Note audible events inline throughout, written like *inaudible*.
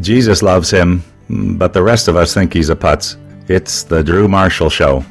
Jesus loves him, but the rest of us think he's a putz. It's the Drew Marshall Show.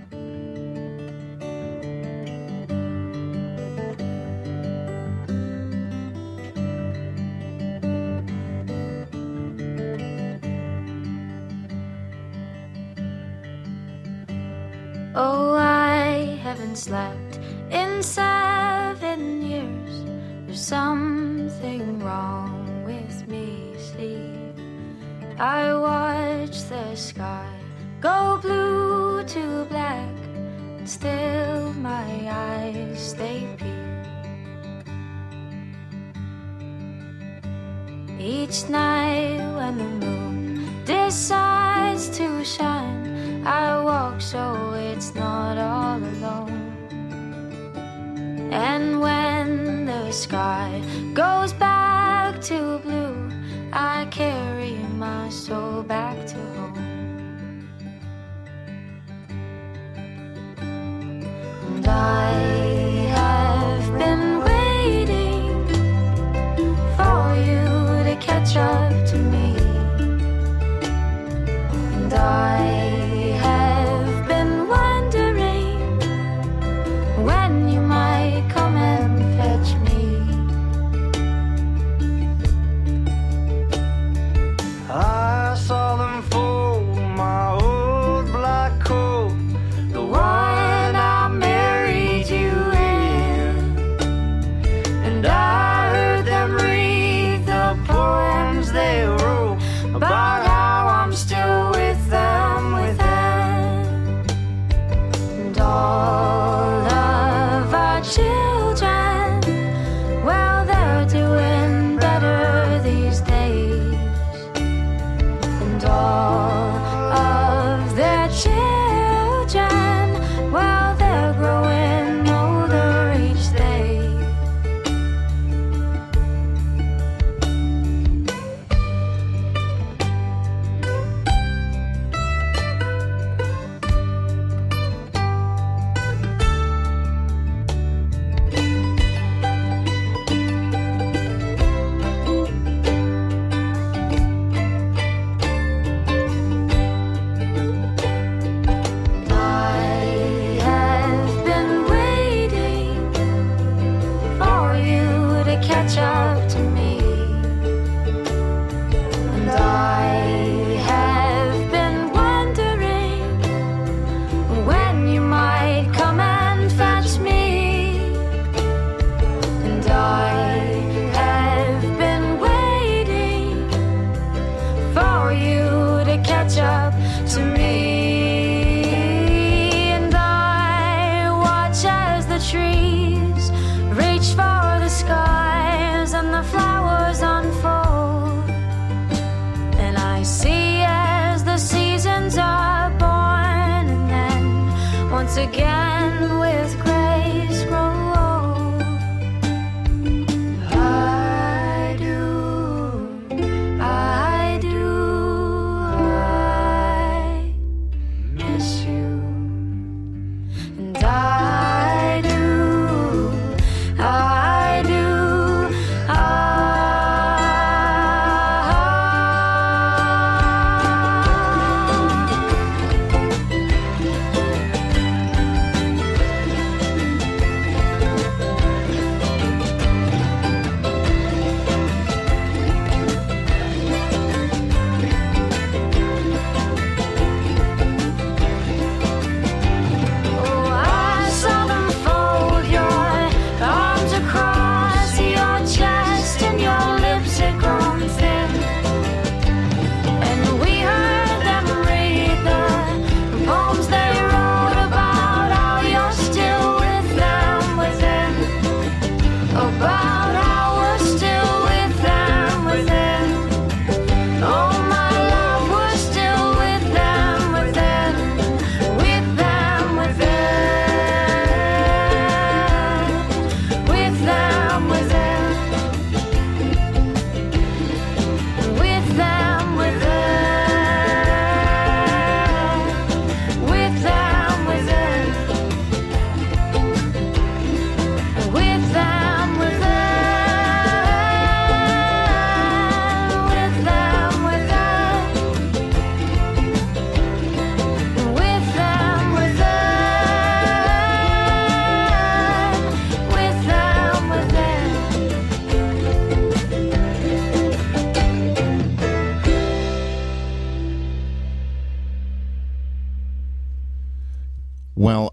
with grace.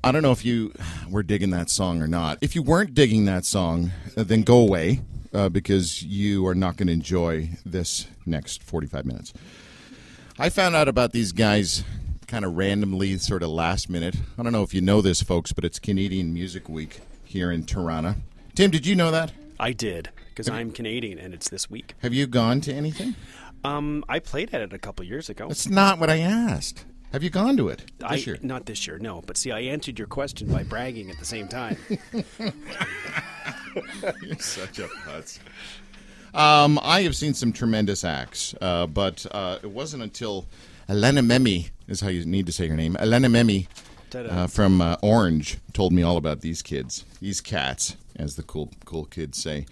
I don't know if you *sighs* were digging that song or not. If you weren't digging that song, uh, then go away uh, because you are not going to enjoy this next 45 minutes. I found out about these guys kind of randomly, sort of last minute. I don't know if you know this, folks, but it's Canadian Music Week here in Toronto. Tim, did you know that? I did because I'm Canadian and it's this week. Have you gone to anything? Um, I played at it a couple years ago. That's not what I asked. Have you gone to it this I, year? Not this year, no. But see, I answered your question by bragging at the same time. *laughs* *laughs* You're such a putz. Um, I have seen some tremendous acts, uh, but uh, it wasn't until Elena Memi is how you need to say your name. Elena Memi uh, from uh, Orange told me all about these kids, these cats, as the cool cool kids say.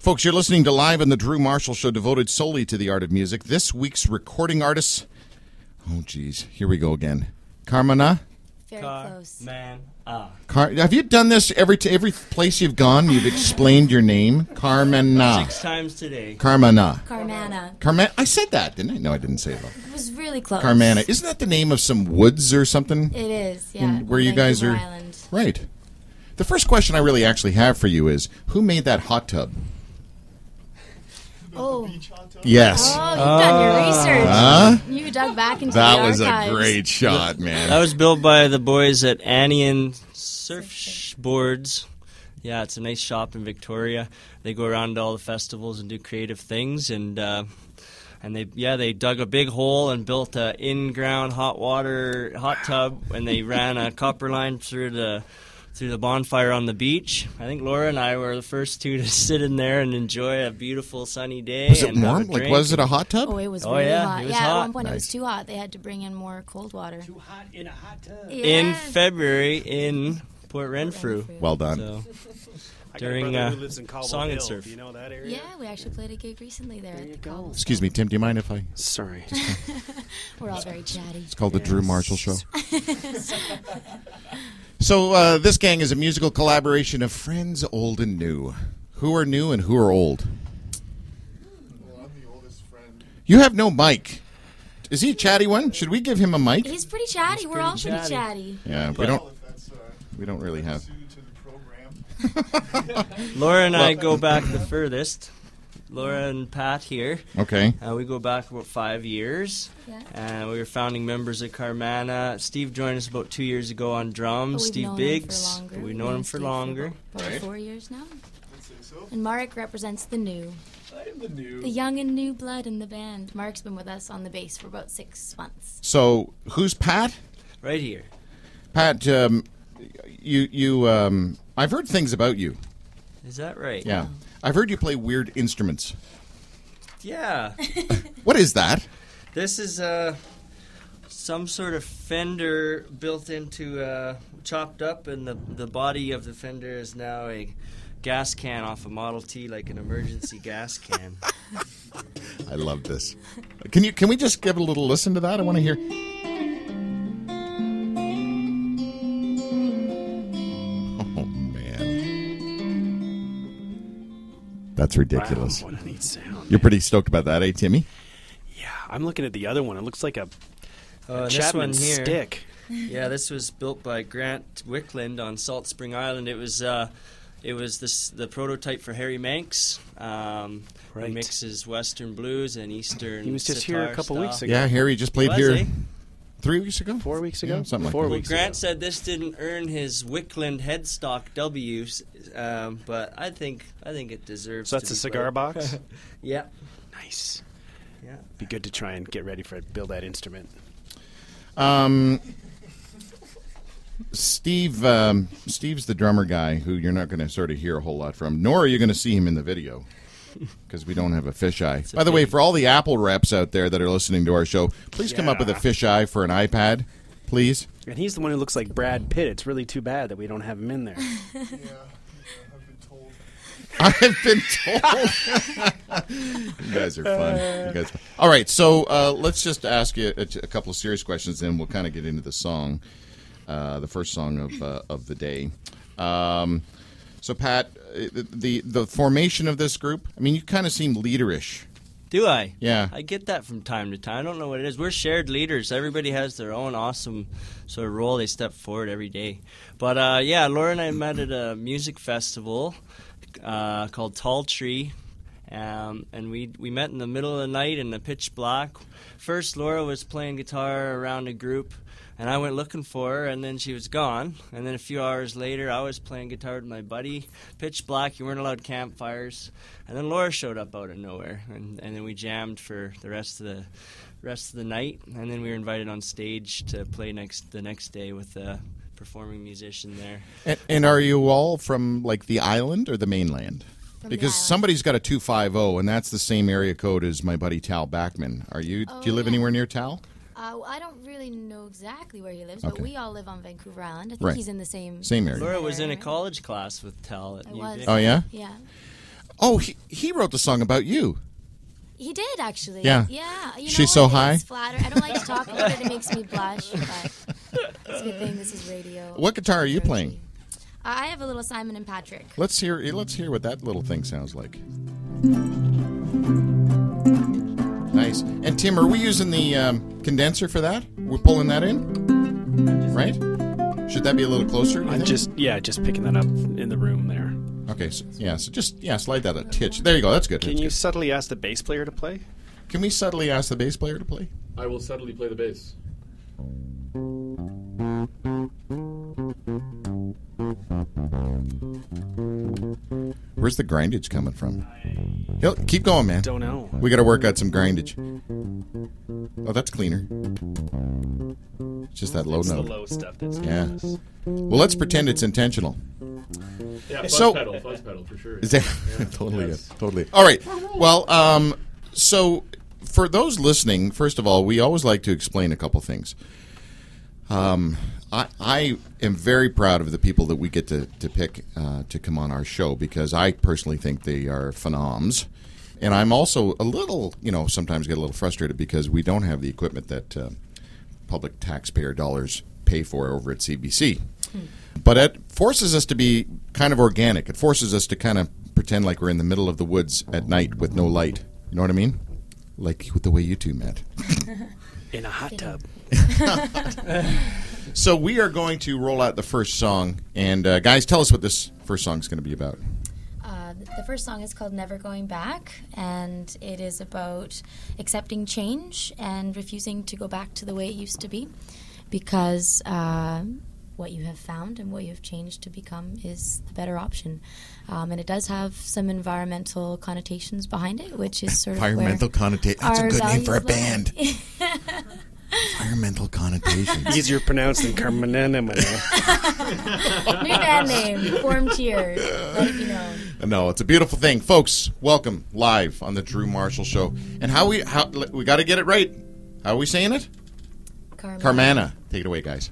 Folks, you're listening to Live on the Drew Marshall Show, devoted solely to the art of music. This week's recording artists. Oh, geez, here we go again. Carmana. Very close. Man, ah. Car- have you done this every t- every place you've gone? You've explained your name, Carmana. Six times today. Carmana. Carmana. Carman. I said that, didn't I? No, I didn't say it. Though. It was really close. Carmana. Isn't that the name of some woods or something? It is, yeah. In- where you guys are- Island. Right. The first question I really actually have for you is who made that hot tub? Oh. Yes. Oh, you've done your research. Huh? You dug *laughs* back into That the was a great shot, man. That was built by the boys at Anian Surfboards. Yeah, it's a nice shop in Victoria. They go around to all the festivals and do creative things, and uh, and they yeah they dug a big hole and built a in-ground hot water hot tub, and they ran a copper line through the through the bonfire on the beach. I think Laura and I were the first two to *laughs* sit in there and enjoy a beautiful sunny day. was it and warm? Like, was it a hot tub? Oh, it was Oh, really yeah, hot. it was yeah, at one point it was too hot. They had to bring in more cold water. Too hot in a hot tub. in February in Port Renfrew. Well done. So a During, uh, who lives in Cobble Song and Surf. Do you know that area? Yeah, we actually played a gig recently there. at the go. Cobble. Excuse me, Tim. Do you mind if I? Sorry. *laughs* We're all very chatty. It's called the Drew Marshall Show. *laughs* so uh, this gang is a musical collaboration of friends old and new. Who are new and who are old? Well, I'm the oldest friend. You have no mic. Is he a chatty one? Should we give him a mic? He's pretty chatty. We're all pretty chatty. chatty. Yeah, we don't. Well, if that's uh, We don't really have. suited to the program. *laughs* Laura and I go back the furthest. Laura and Pat here. Okay. Uh, we go back about five years. Yeah. Uh, we were founding members of Carmanah. Steve joined us about two years ago on drums. we've Steve known him Biggs. for longer. We've known him for Steve longer. about probably Right. four years now. I'd so. And Mark represents the new, I am the new. the young and new blood in the band. Mark's been with us on the bass for about six months. So who's Pat? Right here. Pat, um, you you um, I've heard things about you. Is that right? Yeah, I've heard you play weird instruments. Yeah. *laughs* What is that? This is uh, some sort of fender built into uh, chopped up, and the the body of the fender is now a gas can off a Model T, like an emergency gas can. *laughs* I love this. Can you can we just give a little listen to that? I want to hear. That's ridiculous. Wow, what a neat sound. You're pretty stoked about that, eh, Timmy? Yeah, I'm looking at the other one. It looks like a, Uh, a this Chapman one here. stick. Yeah, this was built by Grant Wickland on Salt Spring Island. It was uh, it was this the prototype for Harry Manx. Um, Right. He mixes Western blues and Eastern. He was just here a couple style. weeks ago. Yeah, Harry just played Was here he? Three weeks ago. Four weeks ago? Yeah, something like Four that. Well, weeks Grant ago. said this didn't earn his Wickland headstock W, um, but I think I think it deserves. So that's to a cigar played. box? *laughs* Yeah, nice. yeah. Be good to try and get ready for build that instrument. Um, Steve, um, Steve's the drummer guy who you're not going to sort of hear a whole lot from, nor are you going to see him in the video *laughs* because we don't have a fisheye. a By the way, for all the Apple reps out there that are listening to our show, please come up with a Yeah. fisheye for an iPad, please. And he's the one who looks like Brad Pitt. It's really too bad that we don't have him in there. *laughs* Yeah, *laughs* yeah, I've been told. I have been told. you guys are fun. You guys. All right, so uh, let's just ask you a, a couple of serious questions, then we'll kind of get into the song, uh, the first song of uh, of the day. Um, so, Pat, uh, the the formation of this group. I mean, you kind of seem leaderish. Do I? Yeah. I get that from time to time. I don't know what it is. We're shared leaders. Everybody has their own awesome sort of role they step forward every day. But uh, yeah, Laura and I met at a music festival uh, called Tall Tree. Um, and we we met in the middle of the night in the pitch black. First, Laura was playing guitar around a group, and I went looking for her, and then she was gone. And then a few hours later, I was playing guitar with my buddy. Pitch black, you weren't allowed campfires. And then Laura showed up out of nowhere, and, and then we jammed for the rest of the rest of the night. And then we were invited on stage to play next the next day with a performing musician there. And, and are you all from like the island or the mainland? From the because island. somebody's got a 250 and that's the same area code as my buddy Tal Bachman. Are you do you Oh, live yeah. anywhere near Tal? Uh, well, I don't really know exactly where he lives, Okay. but we all live on Vancouver Island. I think Right. he's in the same Same area. Laura was in a college class with Tal at I UVic. was. Oh yeah? Yeah. Oh, he, he wrote the song about you. He did actually. Yeah. Yeah. You know She's so high? Flatter. I don't like to talk about it. It makes me blush, but it's a good thing this is radio. What guitar are you playing? I have a little Simon and Patrick. Let's hear let's hear what that little thing sounds like. Nice. And Tim, are we using the um, condenser for that? We're pulling that in, right? Should that be a little closer? I'm just yeah, just picking that up in the room there. okay. So, yeah. So just yeah, slide that a titch. There you go. That's good. Can That's you good. subtly ask the bass player to play? Can we subtly ask the bass player to play? I will subtly play the bass. Where's the grindage coming from? He'll, keep going, man. Don't know. We got to work out some grindage. Oh, that's cleaner. It's just that low It's the low stuff that's Yeah. Well, let's pretend it's intentional. Yeah, fuzz So- pedal, fuzz pedal for sure. Is that Yeah. *laughs* totally Yes. good? Totally. All right. Well, um, so for those listening, first of all, we always like to explain a couple things. Um, I, I am very proud of the people that we get to, to pick uh, to come on our show because I personally think they are phenoms. And I'm also a little, you know, sometimes get a little frustrated because we don't have the equipment that uh, public taxpayer dollars pay for over at CBC. But it forces us to be kind of organic. It forces us to kind of pretend like we're in the middle of the woods at night with no light. You know what I mean? Like with the way you two met. *laughs* in a hot tub. *laughs* *laughs* So we are going to roll out the first song, and uh, guys, tell us what this first song is going to be about. Uh, the first song is called Never Going Back, and it is about accepting change and refusing to go back to the way it used to be because uh, what you have found and what you have changed to become is the better option. Um, and it does have some environmental connotations behind it, which is sort of Environmental where connotation. That's a good name for a band. *laughs* Environmental connotations. Easier pronounced than Carmenena. New band name, formed here. Let it be known. No, it's a beautiful thing, folks. Welcome live on the Drew Marshall Show. And how we how we got to get it right. How are we saying it? Carmen. Carmanah. Take it away, guys.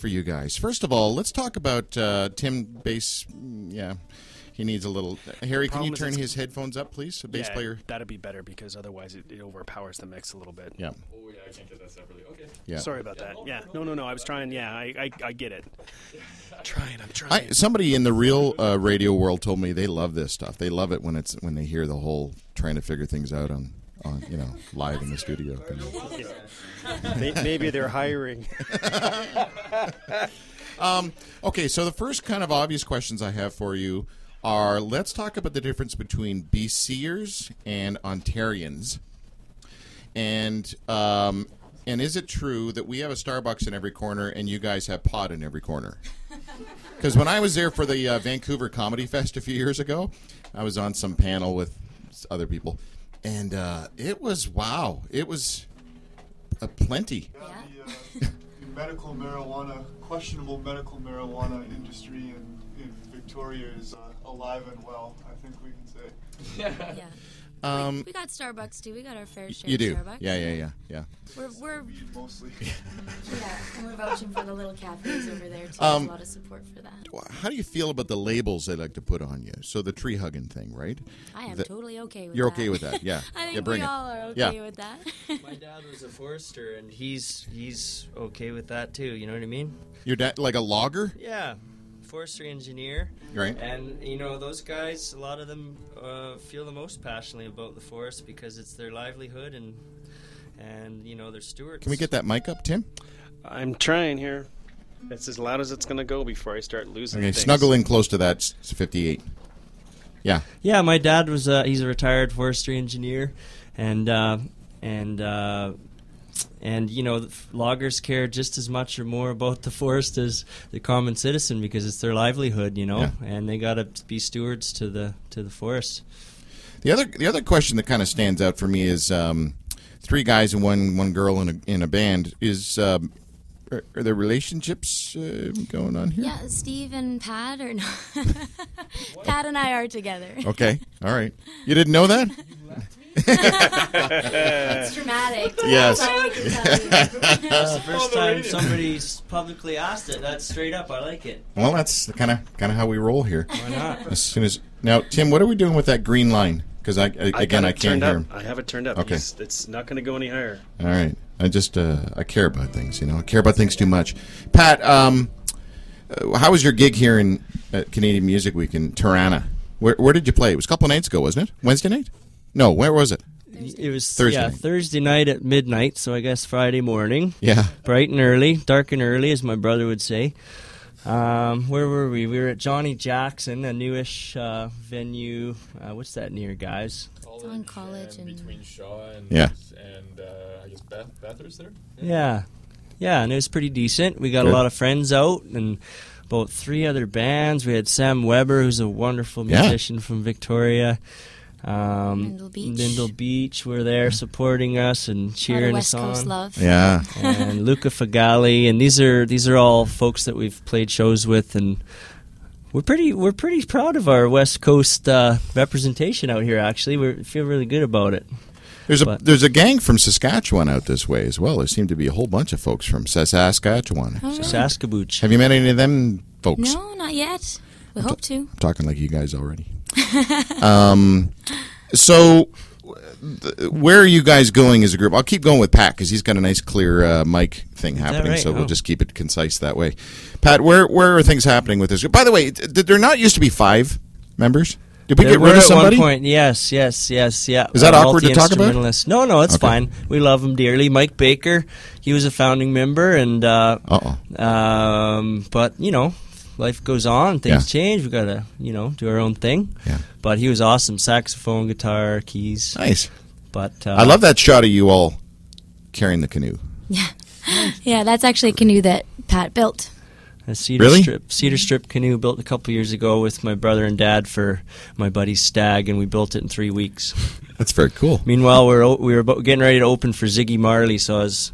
For you guys. First of all, let's talk about uh, Tim Bass. mm, Yeah, he needs a little. Harry, can you turn his headphones up, please? A bass yeah, player. That'd be better because otherwise it, it overpowers the mix a little bit. Yeah, Oh yeah, I can't get that separately. Okay. yeah. Sorry about that. Yeah. No, no, no. I was trying. Yeah, I, I, I get it. *laughs* trying. I'm I, trying. somebody in the real uh, radio world told me they love this stuff. They love it when it's when they hear the whole trying to figure things out on, on you know live in the studio. Maybe they're hiring. *laughs* Okay, so the first kind of obvious questions I have for you are: Let's talk about the difference between BCers and Ontarians, and um, and is it true that we have a Starbucks in every corner and you guys have pot in every corner? *laughs* Because when I was there for the uh, Vancouver Comedy Fest a few years ago, I was on some panel with other people, and uh, it was wow, it was a plenty. Yeah, the, uh, *laughs* the medical marijuana, questionable medical marijuana industry in, in Victoria is uh, alive and well. I think we can say. Yeah. *laughs* Um, we got Starbucks too. We got our fair share you of do, Starbucks. yeah, yeah, yeah, yeah. We're, we're mostly. *laughs* yeah, and we're vouching for the little cafes over there too. Um, a lot of support for that. How do you feel about the labels they like to put on you? So the tree hugging thing, right? I am the- totally okay with that. You're that. okay with that, yeah. *laughs* I think yeah, bring we it. all are okay Yeah. with that. *laughs* My dad was a forester, and he's he's okay with that too. You know what I mean? Your dad, like a logger, Yeah, forestry engineer. right? And you know those guys, a lot of them uh, feel the most passionately about the forest because it's their livelihood and and you know they're stewards. Can we get that mic up, Tim? I'm trying here. It's as loud as it's gonna go before I start losing. Okay, things. snuggle in close to that. It's 58. Yeah. Yeah, my dad was uh, he's a retired forestry engineer, and uh, and uh, and you know loggers care just as much or more about the forest as the common citizen because it's their livelihood, you know, Yeah. and they got to be stewards to the to the forest. The other the other question that kind of stands out for me is um, three guys and one one girl in a in a band. Is um, are, are there relationships uh, going on here? yeah, Steve and Pat are not. *laughs* Pat and I are together. Okay. *laughs* All right. You didn't know that? *laughs* It's dramatic. *laughs* Yes. That's all I can tell you. *laughs* That's the first time somebody's publicly asked it. That's straight up. I like it. Well, that's kind of kind of how we roll here. Why not? As soon as now, Tim, what are we doing with that green line? Because I, I I again I can't hear him. I have it turned up. Okay. It's, it's not going to go any higher. All right. I just uh, I care about things. You know, I care about things too much. Pat, um, uh, how was your gig here in at Canadian Music Week in Toronto? Where, where did you play? It was a couple nights ago, wasn't it? Wednesday night? No, where was it? It was Thursday yeah night. Thursday night at midnight, so I guess Friday morning, Yeah. bright and early, dark and early, as my brother would say. Um, where were we? We were at Johnny Jackson, a newish uh, venue. Uh, what's that near, guys? on College and- between Shaw and Yeah. and uh, I guess Bath- Bathurst there. Yeah, yeah, and it was pretty decent. We got a lot of friends out and about three other bands. We had Sam Weber, who's a wonderful Yeah. musician from Victoria. Um, Lindell Beach. Lindell Beach were there supporting us and A lot of cheering West us Coast on. love. Yeah. and Luca Fogale, and these are these are all folks that we've played shows with, and we're pretty we're pretty proud of our West Coast uh, representation out here. Actually, we feel really good about it. There's a But- there's a gang from Saskatchewan out this way as well. There seem to be a whole bunch of folks from Saskatchewan. Oh, really? Saskabooch. Have you met any of them folks? No, not yet. We hope to. I'm talking like you guys already. *laughs* um, so, where are you guys going as a group? I'll keep going with Pat because he's got a nice, clear uh, mic thing happening. right? So we'll Oh. just keep it concise that way. Pat, where where are things happening with this? group? By the way, did there not used to be five members? Did we There get rid of at somebody? one point. Yes, yes, yes, yeah. Is that A awkward to talk about? No, no, it's Okay. fine. We love him dearly. Mike Baker, he was a founding member, and uh, Uh um, but you know, life goes on. Things Yeah. change. We gotta, you know, do our own thing. Yeah. But he was awesome. Saxophone, guitar, keys. Nice. But uh, I love that shot of you all carrying the canoe. Yeah, yeah, that's actually a canoe that Pat built. a cedar Really? strip cedar strip canoe built a couple years ago with my brother and dad for my buddy's stag, and we built it in three weeks. That's very cool. Meanwhile, we're we were getting ready to open for Ziggy Marley, so I was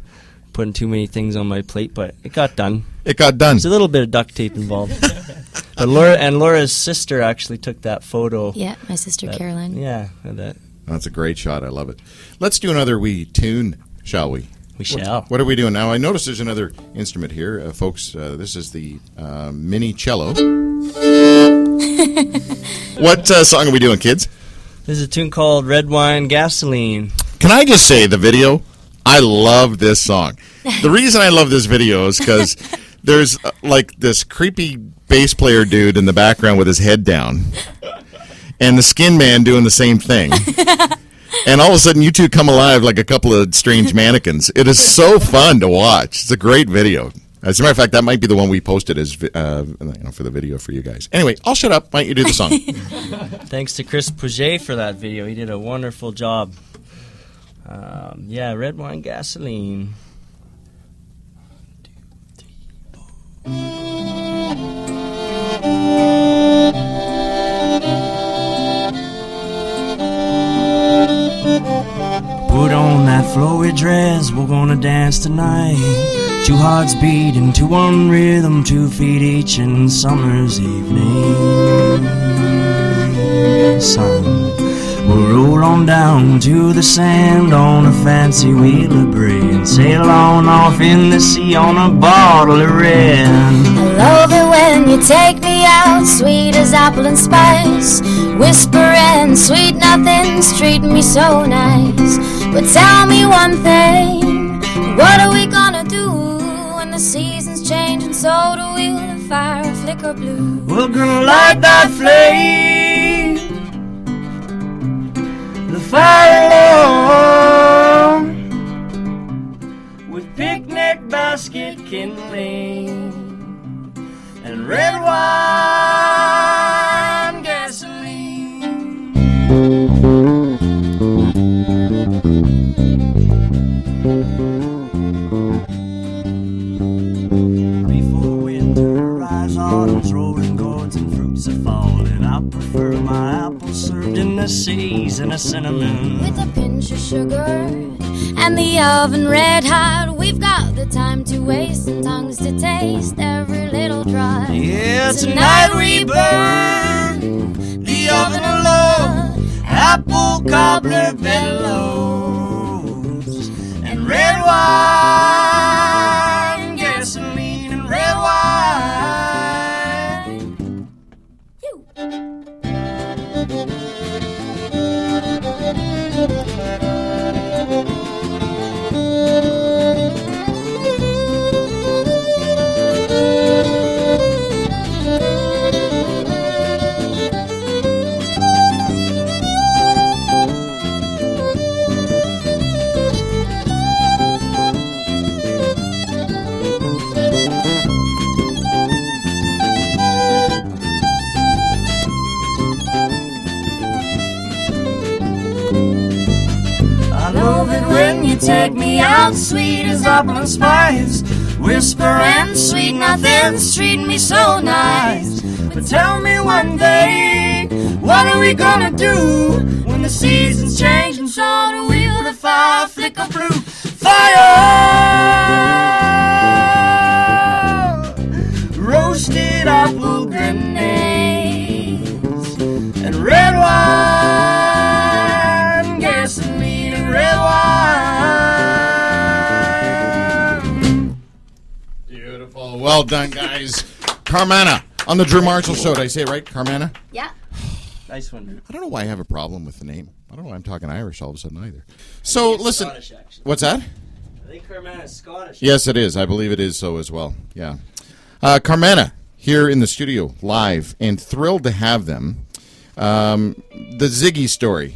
putting too many things on my plate, but it got done. It got done. There's a little bit of duct tape involved. *laughs* but Laura and Laura's sister actually took that photo. Yeah, my sister That- Caroline. Yeah, that That's a great shot. I love it. Let's do another wee tune, shall we? we shall. What are we doing now? I notice there's another instrument here, uh, folks. Uh, this is the uh, mini cello. *laughs* what uh, song are we doing, kids? This is a tune called Red Wine Gasoline. Can I just say the video? I love this song. The reason I love this video is because *laughs* there's uh, like this creepy bass player dude in the background with his head down, and the Skin Man doing the same thing. *laughs* And all of a sudden, you two come alive like a couple of strange mannequins. It is so fun to watch. It's a great video. As a matter of fact, that might be the one we posted as uh, you know, for the video for you guys. Anyway, I'll shut up. Why don't you do the song? *laughs* Thanks to Chris Puget for that video. He did a wonderful job. Um, yeah, Red Wine Gasoline. Put on that flowy dress, we're gonna dance tonight. Two hearts beating to one rhythm, two feet each in summer's evening. Sun. We'll roll on down to the sand on a fancy wheel of bread and sail on off in the sea on a bottle of red. I love it when you take me out, sweet as apple and spice. Whispering sweet nothings, treat me so nice. But tell me one thing, what are we gonna do when the seasons change and so do we? Will the fire flicker blue? We're gonna light that flame, the with picnic basket kindling and red wine the season of cinnamon. With a pinch of sugar and the oven red hot, we've got the time to waste and tongues to taste every little drop. Yeah, tonight we burn the oven of love, apple cobbler bellows, and red wine, gasoline, and red wine. take upland spice. Whispering sweet nothings, treating me so nice. But tell me one thing, what are we gonna do when the seasons change and so do we? of the fire flicker blue? Fire! Well done, guys. Carmanah on the Drew Marshall Show. Did I say it right? Carmanah? Yeah. Nice one, Drew. I don't know why I have a problem with the name. I don't know why I'm talking Irish all of a sudden either. So, It's listen. Scottish, actually. What's that? I think Carmanah is Scottish. Yes, it is. I believe it is so as well. Yeah. Uh, Carmanah here in the studio live and thrilled to have them. Um, the Ziggy story.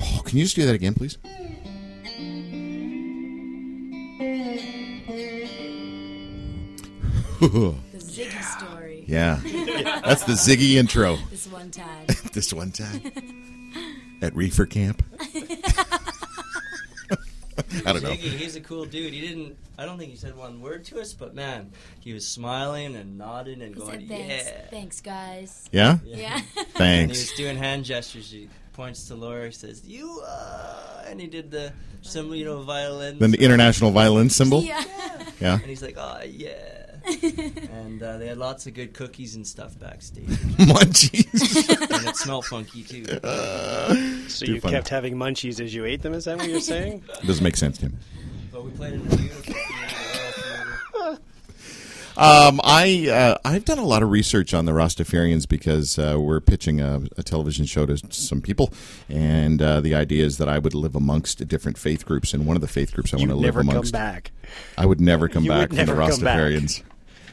Oh, can you just do that again, please? *laughs* The Ziggy story. Yeah. *laughs* That's the Ziggy intro. This one time. *laughs* this one time at Reefer Camp. I don't know. Jiggy, he's a cool dude. He didn't. I don't think he said one word to us, but man, he was smiling and nodding and He going, said thanks. "Yeah." Thanks, guys. Yeah? Yeah. And he Thanks. was doing hand gestures. He points to Laura. He says, "You," uh, and he did the symbol, you know, violin. Then the international violin symbol. yeah. Yeah. And he's like, "Oh yeah." *laughs* and uh, they had lots of good cookies and stuff backstage, *laughs* Munchies. and it smelled funky too. *laughs* So you funny. kept having munchies as you ate them. Is that what you're saying? It Doesn't make sense to him. But we played in a beautiful. Um, I uh, I've done a lot of research on the Rastafarians because uh, we're pitching a, a television show to some people, and uh, the idea is that I would live amongst different faith groups, and one of the faith groups I want to live never come amongst, back. I would never come You back would from the never come back. Rastafarians.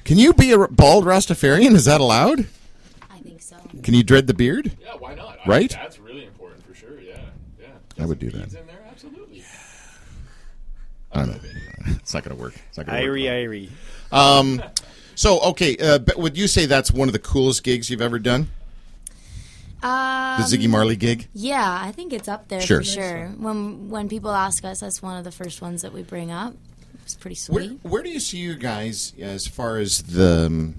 Can you be a bald Rastafarian? Is that allowed? I think so. Can you dread the beard? Yeah, why not? Right? think that's really important for sure. Yeah, yeah. I would do Beads that. in there, absolutely. I don't know. It's not going to work. It's not going to work. Irie, irie. Um, so okay, uh, but would you say that's one of the coolest gigs you've ever done? Um, The Ziggy Marley gig? Yeah, I think it's up there Sure. for sure. When when people ask us, that's one of the first ones that we bring up. It's pretty Where, sweet. where do you see you guys as far as the um,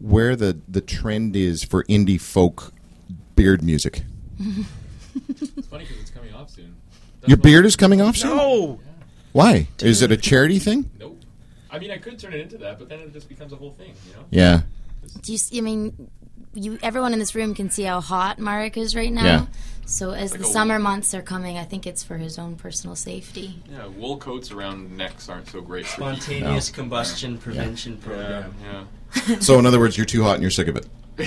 where the the trend is for indie folk beard music? It's funny because it's coming off soon. That's Your what- beard is coming off soon. Oh, Why? Is it a charity thing? Nope. I mean, I could turn it into that, but then it just becomes a whole thing, you know? Yeah. Do you? I mean, you. Everyone in this room can see how hot Marek is right now. Yeah. So as Like the a- summer months are coming, I think it's for his own personal safety. Yeah, wool coats around necks aren't so great. For Spontaneous combustion prevention yeah, program. yeah. So in other words, you're too hot and you're sick of it. *laughs*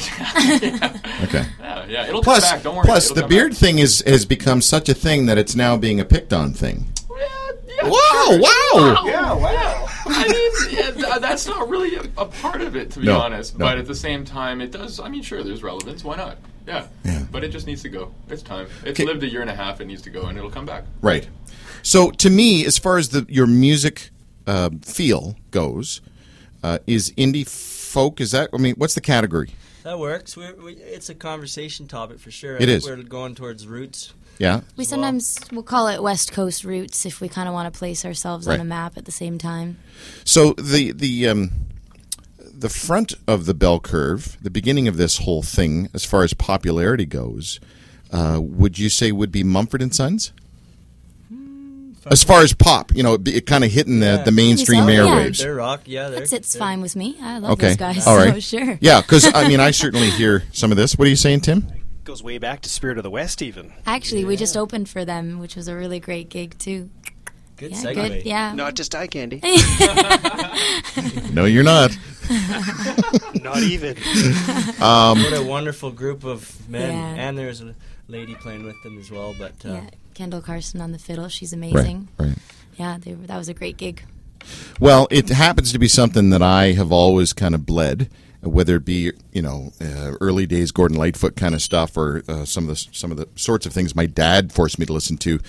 Okay. Yeah, yeah, it'll Plus, come back. Don't worry. plus it'll the beard back. thing is has become such a thing that it's now being a picked on thing. Yeah, yeah, Wow! Wow! Yeah, wow. I mean, yeah, th- that's not really a, a part of it, to be No, honest. no. But at the same time, it does. I mean, sure, there's relevance. Why not? Yeah. Yeah. But it just needs to go. It's time. It's Okay. lived a year and a half. It needs to go, and it'll come back. Right. So to me, as far as the your music uh, feel goes, uh, is indie folk? Is that? I mean, what's the category? That works. We're, we, it's a conversation topic for sure. It I think. We're going towards roots. Yeah. We as well. sometimes we'll call it West Coast roots if we kind of want to place ourselves Right. on a map at the same time. So the the um, the front of the bell curve, the beginning of this whole thing, as far as popularity goes, uh, would you say would be Mumford and Sons? As far as pop, you know, it, it kind of hitting the, Yeah. the mainstream so, yeah. airwaves. They're rock. Yeah, they're. That sits they're- fine with me. I love Okay, those guys. all *laughs* right, So sure. Yeah, because I mean, I certainly hear some of this. What are you saying, Tim? Goes way back to Spirit of the West, even. Actually, we just opened for them, which was a really great gig too. Good Yeah, segue. good. Yeah. Not just eye candy. *laughs* No, you're not. *laughs* Not even. what a wonderful group of men, Yeah. and there's a lady playing with them as well. But uh, yeah. Kendel Carson on the fiddle. She's amazing. right. right. Yeah, they, that was a great gig. Well, it happens to be something that I have always kind of bled, whether it be you know uh, early days Gordon Lightfoot kind of stuff, or uh, some of the some of the sorts of things my dad forced me to listen to,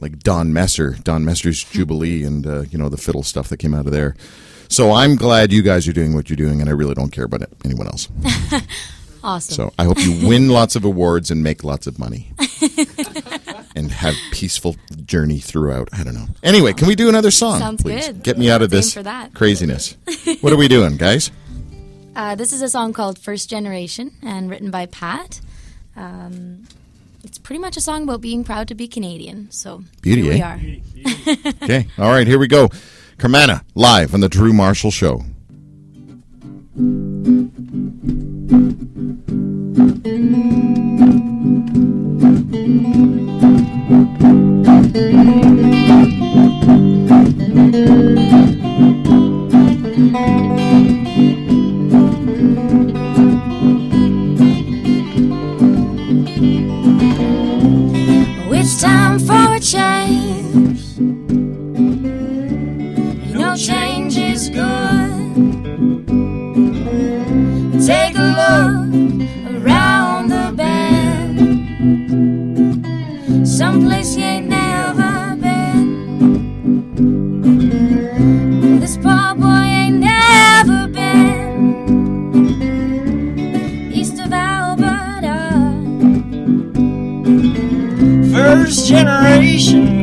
like Don Messer, Don Messer's Jubilee, and uh, you know the fiddle stuff that came out of there. So I'm glad you guys are doing what you're doing, and I really don't care about it, anyone else. *laughs* Awesome. So I hope you win *laughs* lots of awards and make lots of money. *laughs* and have peaceful journey throughout. I don't know. Anyway, can we do another song? Sounds please? good. Get me out of this craziness. what are we doing, guys? Uh, this is a song called First Generation and written by Pat. Um, it's pretty much a song about being proud to be Canadian. So Beauty, here we eh? are. *laughs* Okay. All right, here we go. Carmanah, live on the Drew Marshall Show. Around the bend. Someplace you ain't never been. This poor boy ain't never been. East of Alberta. First generation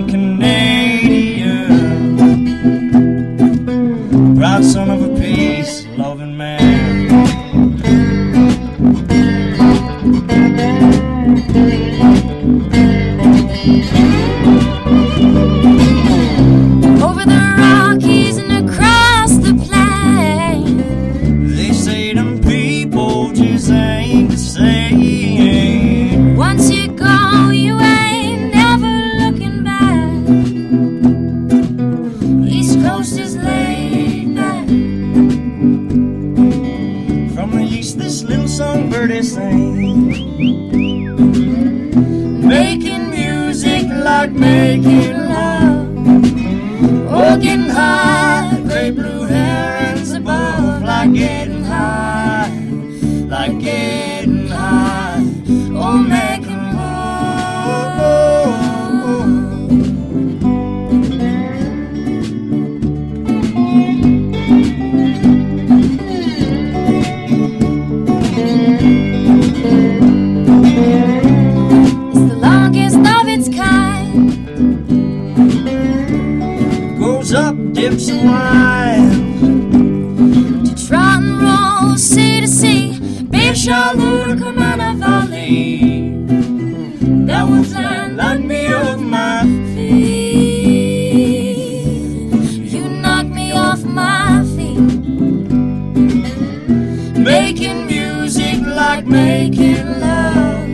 making love.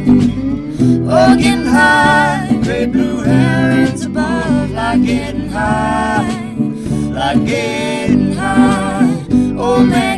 Oh, getting high, gray blue herons above, like getting high, like getting high. Oh, making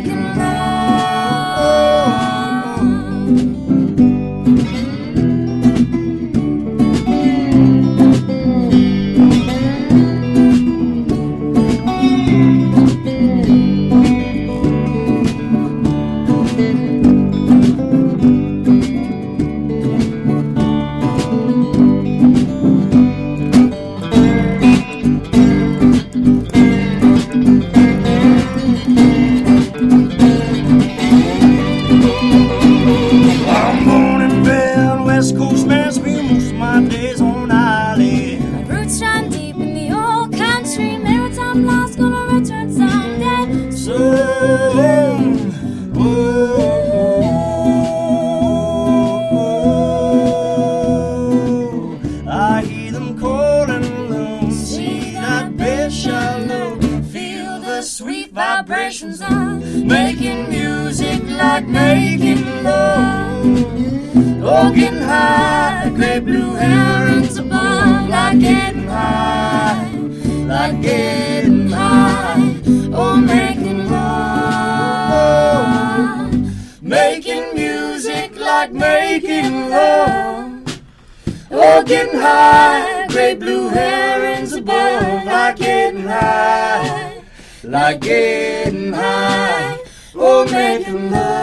like getting high. Oh, making love.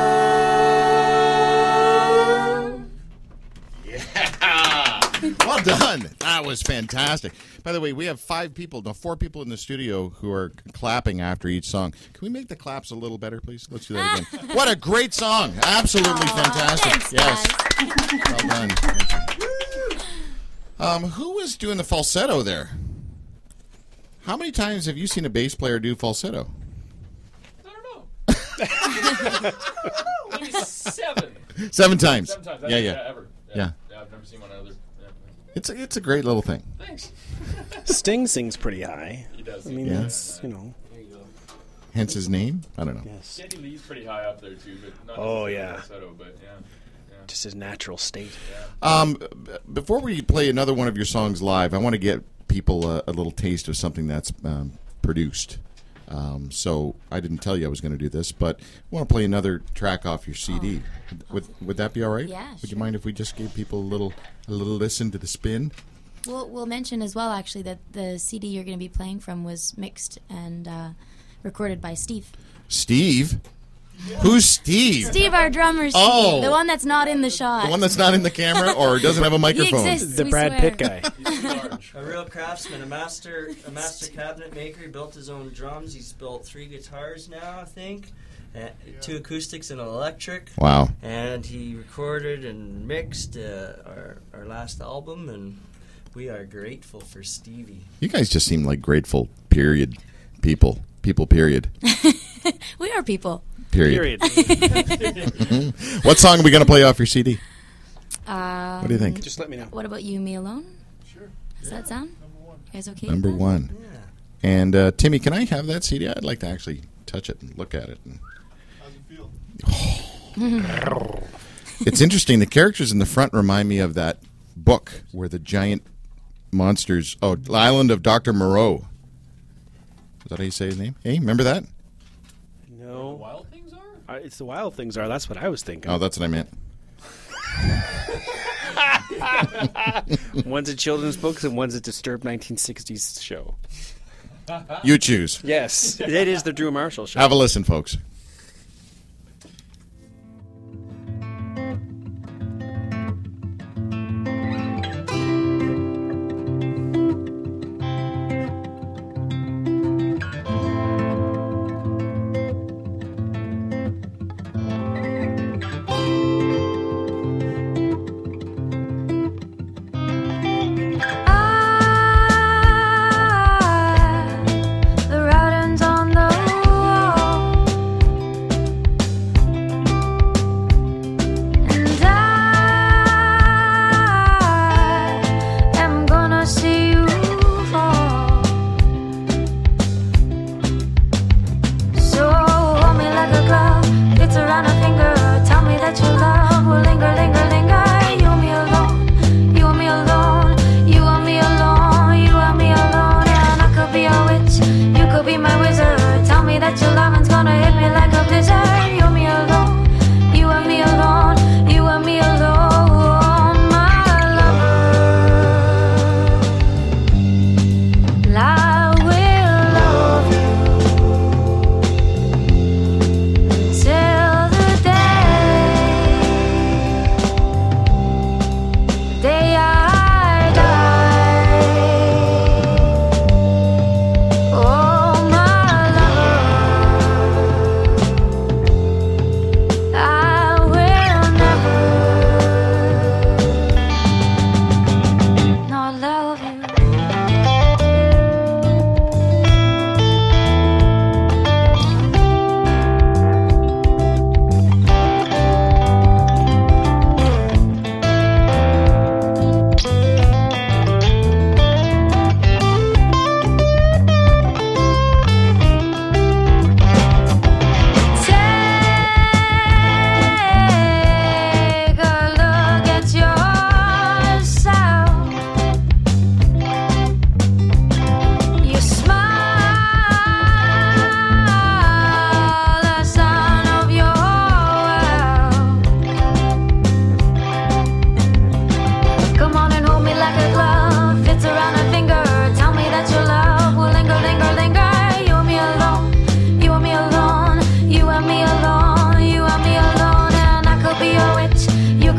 Well done. That was fantastic. By the way, we have five people, no, four people in the studio who are clapping after each song. Can we make the claps a little better, please? Let's do that again. *laughs* what a great song! Absolutely fantastic. thanks, yes. Well done. *laughs* Um, who was doing the falsetto there? How many times have you seen a bass player do falsetto? I don't know. *laughs* Maybe seven. Seven times. Seven times. Yeah, yeah. ever. Yeah. I've never seen one other. Yeah. It's a, it's a great little thing. Thanks. Sting sings pretty high. He does. I mean, Yeah. that's you know. There you go. Hence his name. I don't know. Yes. Geddy Lee's pretty high up there too, but not Oh, yeah. falsetto, but yeah. yeah. Just his natural state. Um, b- before we play another one of your songs live, I want to get people a, a little taste of something that's um, produced. Um, so I didn't tell you I was going to do this, but I want to play another track off your CD. Would would that be all right? Yeah, Would you mind if we just gave people a little a little listen to the spin? We'll, we'll mention as well, actually, that the CD you're going to be playing from was mixed and uh, recorded by Steve. Steve, who's Steve? Steve, our drummer, Steve, Oh. the one that's not in the shot. The one that's not in the camera or doesn't have a he microphone. exists, The we Brad swear. Pitt guy. *laughs* A real craftsman, a master, a master cabinet maker. He built his own drums. He's built three guitars now, I think, uh, two acoustics and an electric. Wow. And he recorded and mixed uh, our our last album, and we are grateful for Stevie. You guys just seem like grateful. Period. People. People. Period. *laughs* We are people. Period. Period. *laughs* *laughs* What song are we going to play off your CD? Um, What do you think? Just let me know. What about you, me alone? Sure. Does that sound? You guys okay? Number that? one. And uh, Timmy, can I have that CD? I'd like to actually touch it and look at it. And How's it feel? *sighs* it's interesting. The characters in the front remind me of that book where the giant monsters. Oh, Island of Doctor Moreau. Is that how you say his name? Hey, remember that? No. Wild things are. Uh, it's the wild things are. That's what I was thinking. Oh, that's what I meant. *laughs* One's a children's book and one's a disturbed 1960s show. You choose. Yes, it is the Drew Marshall show. Have a listen, folks.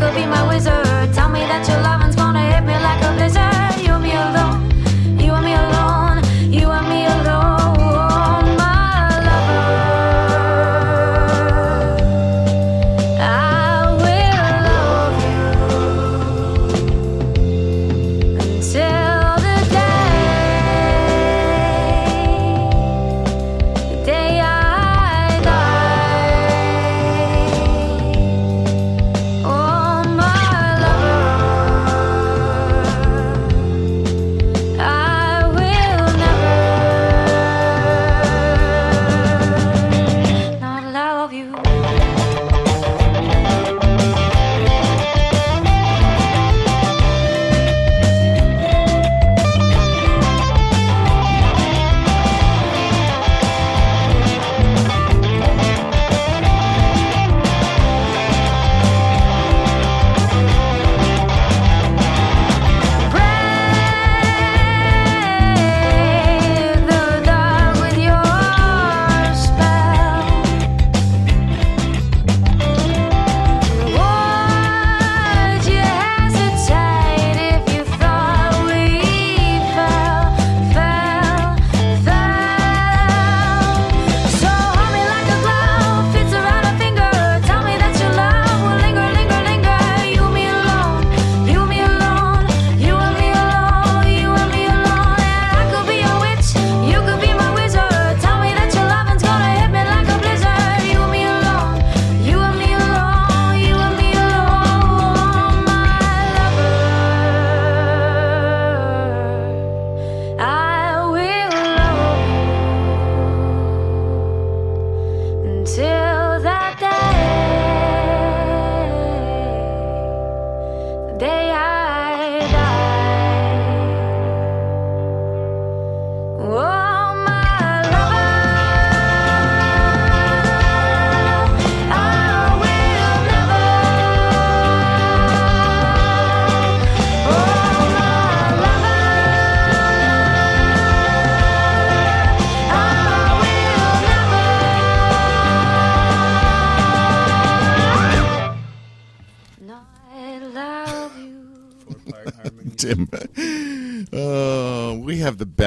could be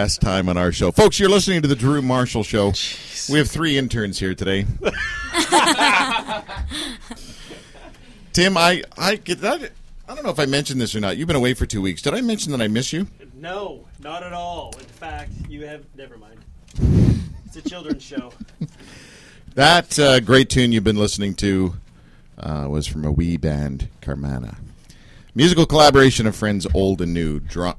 have the best time on our show. Folks, you're listening to the Drew Marshall Show. We have three interns here today. *laughs* Tim, I, I, get that. I don't know if I mentioned this or not. You've been away for two weeks. Did I mention that I miss you? No, not at all. In fact, you have. Never mind. It's a children's show. *laughs* That uh, great tune you've been listening to uh, was from a wee band, Carmanah. Musical collaboration of friends old and new. Dra-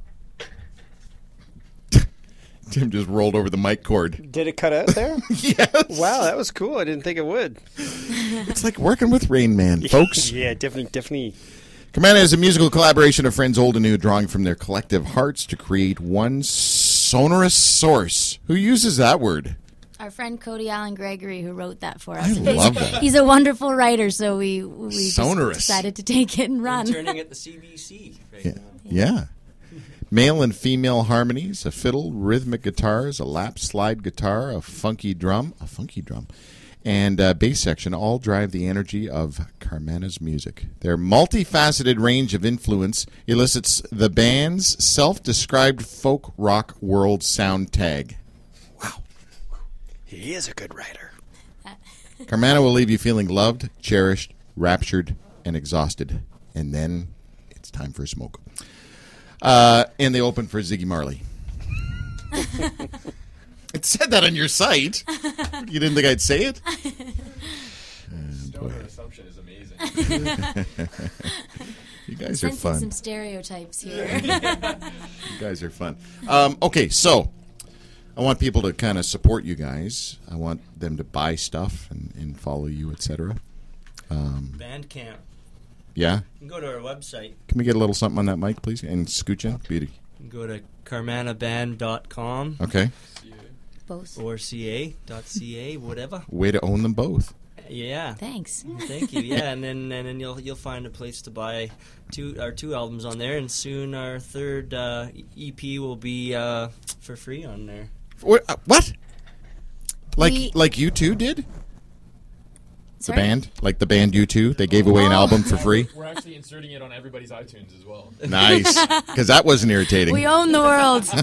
*laughs* Tim just rolled over the mic cord. Did it cut out there? *laughs* yes. wow, that was cool. I didn't think it would. It's like working with Rain Man, *laughs* folks. yeah, definitely, definitely. Carmanah is a musical collaboration of friends old and new, drawing from their collective hearts to create one sonorous source. Who uses that word? Our friend Cody Allen Gregory, who wrote that for us. I He's- love that. He's a wonderful writer, so we we just Sonorous. decided to take it and run. Interning at the CBC right Yeah. now. yeah. Male and female harmonies, a fiddle, rhythmic guitars, a lap slide guitar, a funky drum, a funky drum, and a bass section all drive the energy of Carmanah's music. Their multifaceted range of influence elicits the band's self described folk rock world sound tag. Wow. He is a good writer. *laughs* Carmanah will leave you feeling loved, cherished, raptured, and exhausted. And then it's time for a smoke. Uh, and they opened for Ziggy Marley. *laughs* it said that on your site. You didn't think I'd say it? Stoner assumption is amazing. *laughs* You guys are fun. some stereotypes here. *laughs* You guys are fun. Um, okay, so I want people to kind of support you guys. I want them to buy stuff and, and follow you, etc. Bandcamp. Yeah? You can go to our website. Can we get a little something on that mic, please? And scooch in. Beauty. You can go to carmanaband.com Okay. Both. or ca.ca, whatever. Way to own them both. Yeah. Thanks. Thank you. Yeah, *laughs* and then and then you'll you'll find a place to buy two our two albums on there, and soon our third uh, EP will be uh, for free on there. What? uh. Like We- like you two did? The Sorry? band? Like the band U2? They gave away an Oh. album for free? We're actually inserting it on everybody's iTunes as well. Nice. *laughs* Because that wasn't irritating. We own the world. *laughs*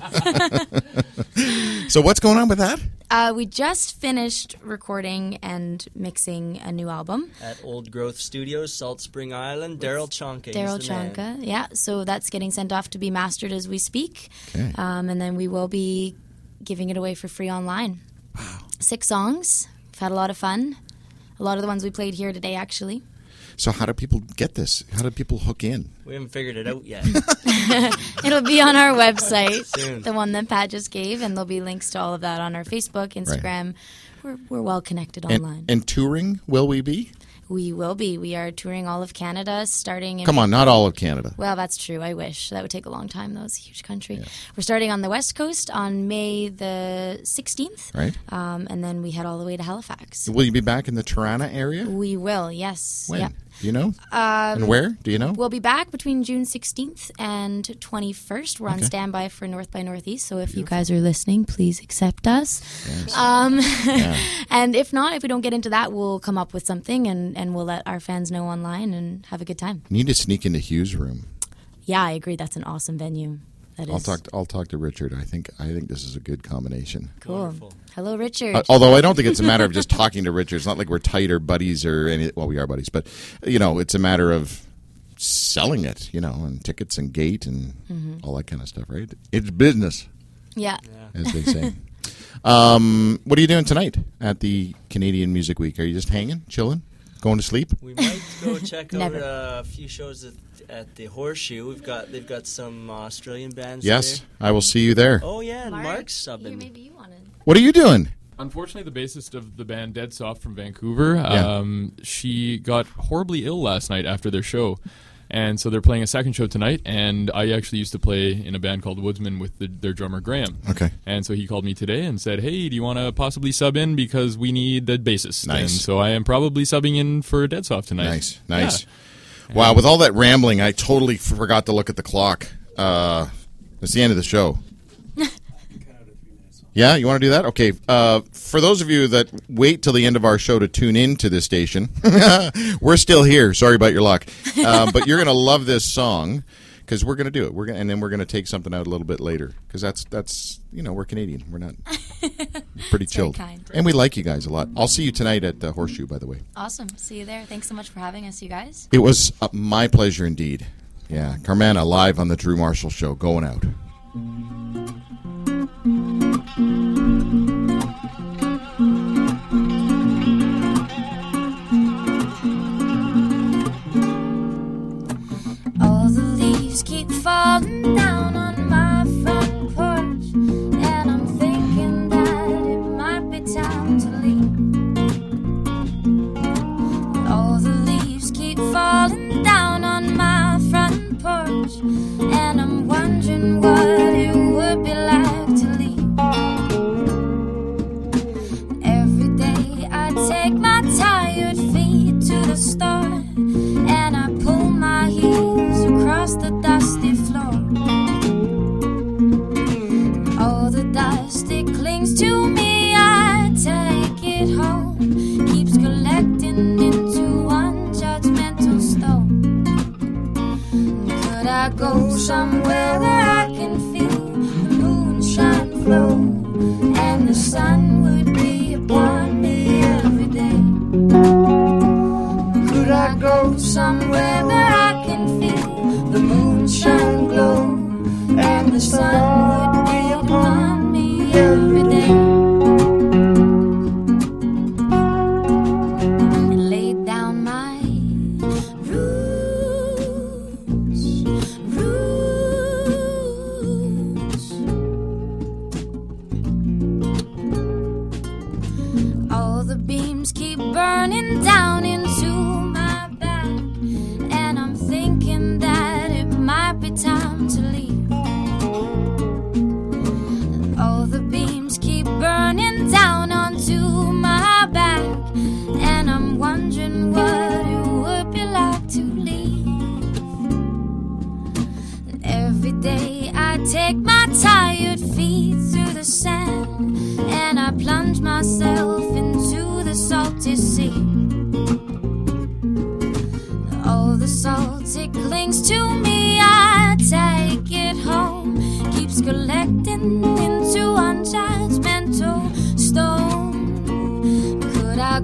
*laughs* so what's going on with that? uh, we just finished recording and mixing a new album. At Old Growth Studios, Salt Spring Island, Daryl Chonka. Daryl the man. Yeah, so that's getting sent off to be mastered as we speak. Okay. Um, and then we will be giving it away for free online. Wow. Six songs. We've had a lot of fun. A lot of the ones we played here today, actually. So how do people get this? How do people hook in? We haven't figured it out yet. *laughs* It'll be on our website, Soon. the one that Pat just gave, and there'll be links to all of that on our Facebook, Instagram. We're, we're well connected And, online. and touring, will we be? We will be. We are touring all of Canada, starting in Come on, not all of Canada. Well, that's true. I wish that would take a long time. Though it's a huge country. We're starting on the west coast on May the sixteenth, Right? um, and then we head all the way to Halifax. Will you be back in the Toronto area? We will, yes, When? yeah. Do you know? and where? Do you know? We'll be back between June 16th and 21st. We're on standby for North by Northeast, so if you guys are listening, please accept us. Um, *laughs* and if not, if we don't get into that, we'll come up with something and, and we'll let our fans know online and have a good time. You need to sneak into Hugh's Room. Yeah, I agree. That's an awesome venue. That is I'll talk. To, I'll talk to Richard. I think. I think this is a good combination. cool. Wonderful. Hello, Richard. Uh, although I don't think it's a matter of just talking to Richard. It's not like we're tight or buddies or any. Well, we are buddies, but you know, it's a matter of selling it. You know, and tickets and gate and Mm-hmm. all that kind of stuff. Right? It's business, yeah. as they say. *laughs* um, what are you doing tonight at the Canadian Music Week? Are you just hanging, chilling, going to sleep? We might go *laughs* check out uh, a few shows at, at the Horseshoe. We've got they've got some Australian bands. Yes, there. I will see you there. Oh yeah, and Mark, Mark's subbing. maybe you wanted. What are you doing? Unfortunately, the bassist of the band Dead Soft from Vancouver, Yeah. um, she got horribly ill last night after their show. And so they're playing a second show tonight. And I actually used to play in a band called Woodsman with the, their drummer Graham. Okay. And so he called me today and said, "Hey, do you want to possibly sub in because we need the bassist?" Nice. And so I am probably subbing in for Dead Soft tonight. Nice, nice. Yeah. Wow, with all that rambling, I totally forgot to look at the clock. Uh, it's the end of the show. Yeah, you want to do that? Okay. Uh, for those of you that wait till the end of our show to tune in to this station, *laughs* we're still here. Sorry about your luck. Um, *laughs* but you're going to love this song because we're going to do it. We're gonna, and then we're going to take something out a little bit later because that's that's you know we're Canadian. We're not *laughs* pretty chilled, and we like you guys a lot. I'll see you tonight at the Horseshoe. By the way, Awesome. See you there. Thanks so much for having us, you guys. it was uh, my pleasure indeed. Yeah, Carmanah live on the Drew Marshall Show, going out. And I'm thinking that it might be time to leave. All the leaves keep falling down on my front porch, and I'm wondering what it would be like take my tired feet to the store, and I pull my heels across the dusty floor. All the dust it clings to me, I take it home, keeps collecting into one judgmental stone. Could I go somewhere where I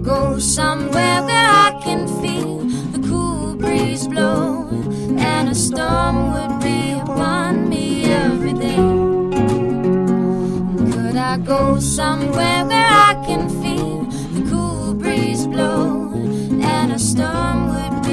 go somewhere where I can feel the cool breeze blow and a storm would be upon me every day? Could I go somewhere where I can feel the cool breeze blow and a storm would